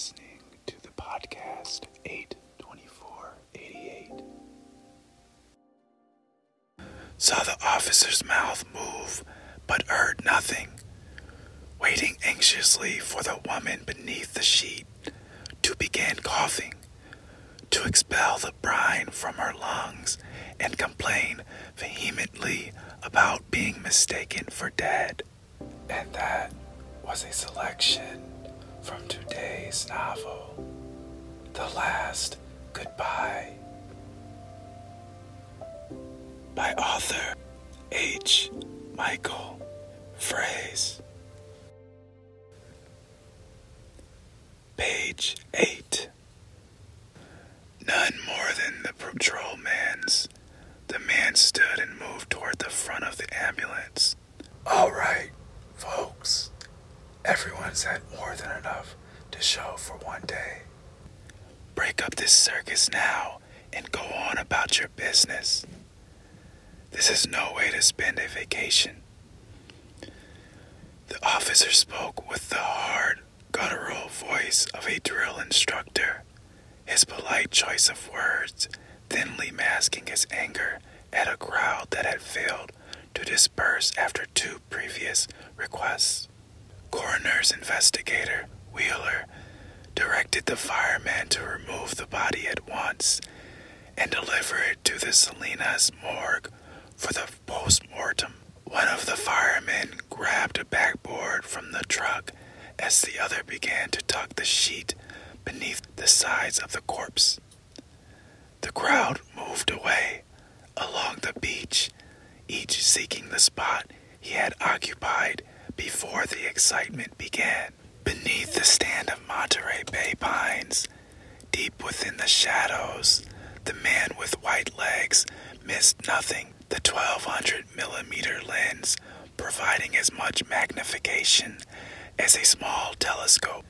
listening to the podcast 82488. Saw the officer's mouth move, but heard nothing. Waiting anxiously for the woman beneath the sheet to begin coughing, to expel the brine from her lungs, and complain vehemently about being mistaken for dead. And that was a selection from today's novel, The Last Goodbye, by author H. Michael Frase. Page 8. None more than the patrolman's. The man stood and moved toward the front of the ambulance. All right. Everyone's had more than enough to show for one day. Break up this circus now and go on about your business. This is no way to spend a vacation. The officer spoke with the hard, guttural voice of a drill instructor, his polite choice of words thinly masking his anger at a crowd that had failed to disperse after two previous requests. Coroner's investigator, Wheeler, directed the fireman to remove the body at once and deliver it to the Salinas morgue for the post mortem. One of the firemen grabbed a backboard from the truck as the other began to tuck the sheet beneath the sides of the corpse. The crowd moved away along the beach, each seeking the spot he had occupied before the excitement began. Beneath the stand of Monterey Bay pines, deep within the shadows, the man with white legs missed nothing. The 1200 millimeter lens providing as much magnification as a small telescope.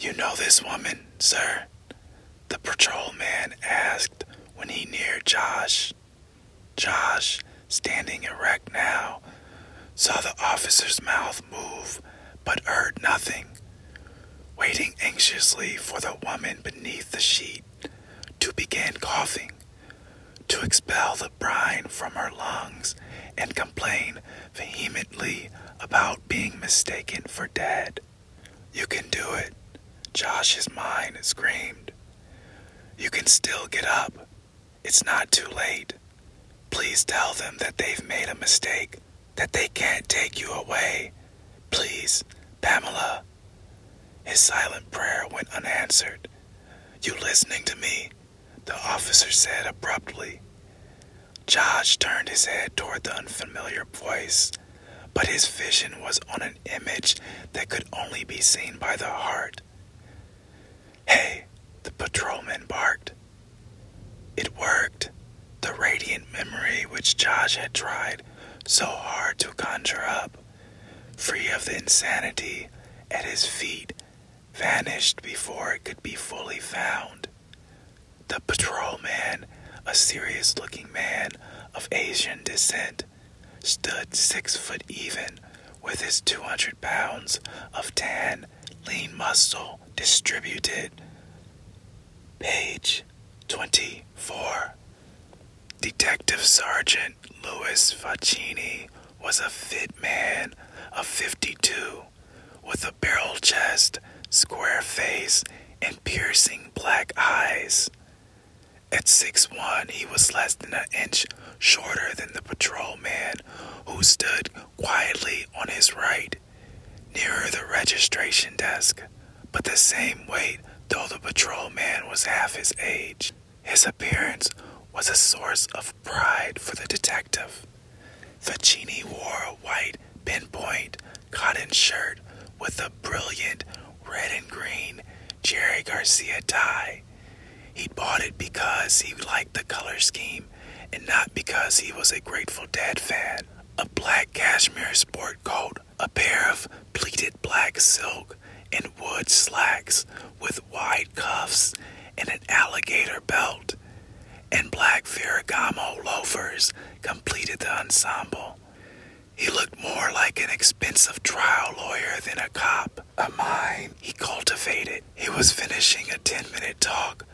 You know this woman, sir? The patrolman asked when he neared Josh. Josh, standing erect now, saw the officer's mouth move but heard nothing. Waiting anxiously for the woman beneath the sheet to begin coughing, to expel the brine from her lungs, and complain vehemently about being mistaken for dead. You can do it, Josh's mind screamed. You can still get up. It's not too late. Please tell them that they've made a mistake, that they can't take you away. Please, Pamela. His silent prayer went unanswered. You listening to me? The officer said abruptly. Josh turned his head toward the unfamiliar voice, but his vision was on an image that could only be seen by the heart. Hey, the patrolman barked. It worked. The radiant memory which Josh had tried so hard to conjure up, free of the insanity at his feet, vanished before it could be fully found. The patrolman, a serious looking man of Asian descent, stood six foot even with his 200 pounds of tan, lean muscle distributed. Page 24. Detective Sergeant Louis Facchini was a fit man of 52 with a barrel chest, square face, and piercing black eyes. At six one, he was less than an inch shorter than the patrolman who stood quietly on his right, nearer the registration desk, but the same weight though the patrolman was half his age. His appearance was a source of pride for the detective. Facchini wore a white pinpoint cotton shirt with a brilliant red and green Jerry Garcia tie. He bought it because he liked the color scheme and not because he was a Grateful Dead fan. A black cashmere sport coat, a pair of pleated black silk and wood slacks with wide cuffs and an alligator belt, and black Ferragamo loafers completed the ensemble. Expensive trial lawyer than a cop, a mind he cultivated. He was finishing a 10 minute talk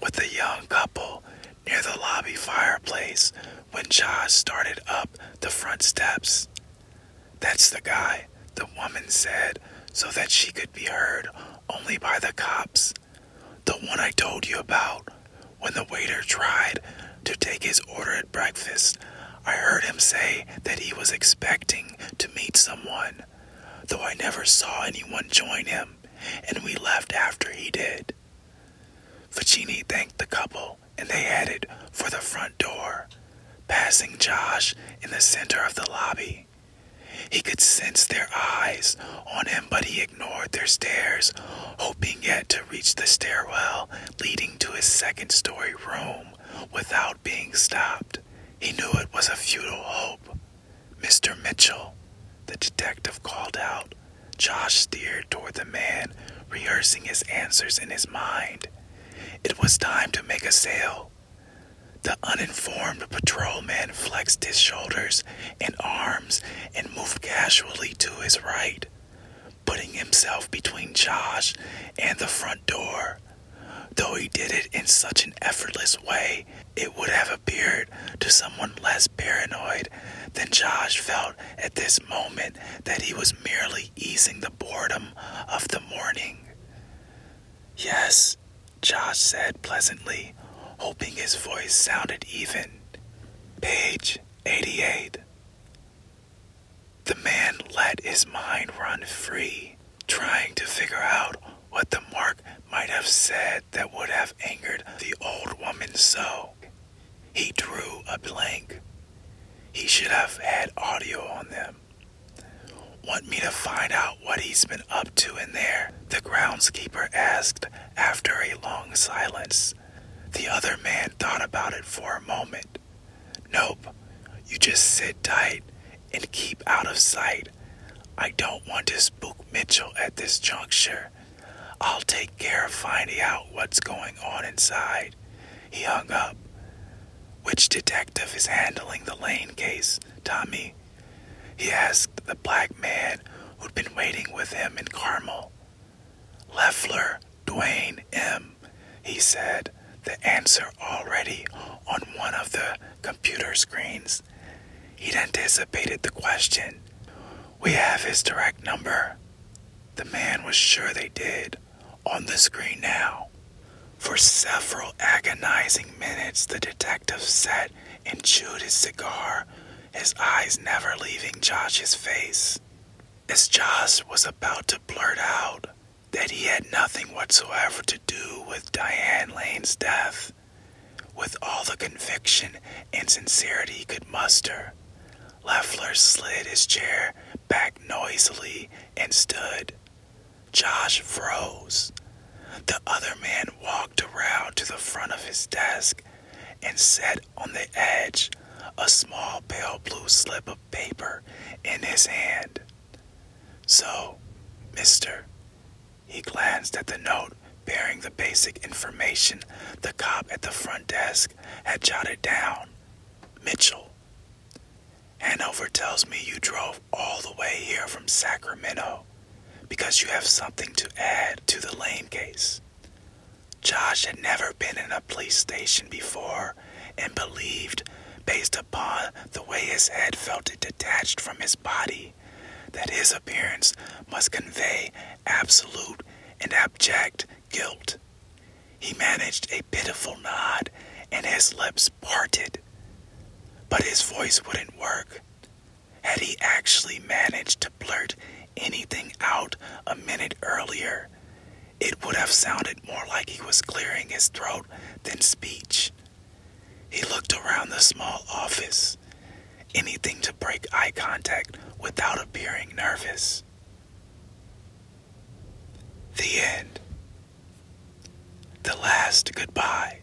with a young couple near the lobby fireplace when Josh started up the front steps. That's the guy, the woman said, so that she could be heard only by the cops. The one I told you about. When the waiter tried to take his order at breakfast, I heard him say that he was expecting to meet someone, though I never saw anyone join him, and we left after he did. Facchini thanked the couple, and they headed for the front door, passing Josh in the center of the lobby. He could sense their eyes on him, but he ignored their stares, hoping yet to reach the stairwell leading to his second story room without being stopped. He knew it was a futile hope. Mr. Mitchell, the detective called out. Josh steered toward the man, rehearsing his answers in his mind. It was time to make a sale. The uninformed patrolman flexed his shoulders and arms and moved casually to his right, putting himself between Josh and the front door. Though he did it in such an effortless way, it would have appeared to someone less paranoid than Josh felt at this moment that he was merely easing the boredom of the morning. Yes, Josh said pleasantly, hoping his voice sounded even. Page 88. The man let his mind run free, trying to figure out what the mark might have said that would have angered the old woman so. He drew a blank. He should have had audio on them. Want me to find out what he's been up to in there? The groundskeeper asked after a long silence. The other man thought about it for a moment. Nope, you just sit tight and keep out of sight. I don't want to spook Mitchell at this juncture. I'll take care of finding out what's going on inside. He hung up. Which detective is handling the Lane case, Tommy? He asked the black man who'd been waiting with him in Carmel. Leffler Dwayne M., he said, the answer already on one of the computer screens. He'd anticipated the question. We have his direct number. The man was sure they did. On the screen now. For several agonizing minutes, the detective sat and chewed his cigar, his eyes never leaving Josh's face. As Josh was about to blurt out that he had nothing whatsoever to do with Diane Lane's death, with all the conviction and sincerity he could muster, Leffler slid his chair back noisily and stood. Josh froze. The other man walked around to the front of his desk and set on the edge a small pale blue slip of paper in his hand. So, mister, he glanced at the note bearing the basic information the cop at the front desk had jotted down. Mitchell. Hanover tells me you drove all the way here from Sacramento because you have something to add to the Lane case. Josh had never been in a police station before and believed, based upon the way his head felt it detached from his body, that his appearance must convey absolute and abject guilt. He managed a pitiful nod and his lips parted. But his voice wouldn't work. Had he actually managed to blurt anything out a minute earlier, it would have sounded more like he was clearing his throat than speech. He looked around the small office, anything to break eye contact without appearing nervous. The end. The last goodbye.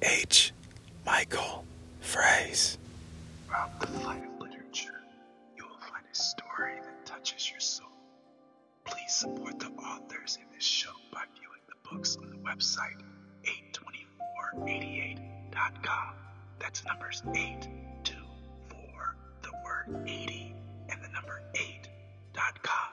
H. Michael Frase. Website 82488.com. That's numbers 824, the word 80, and the number 8.com.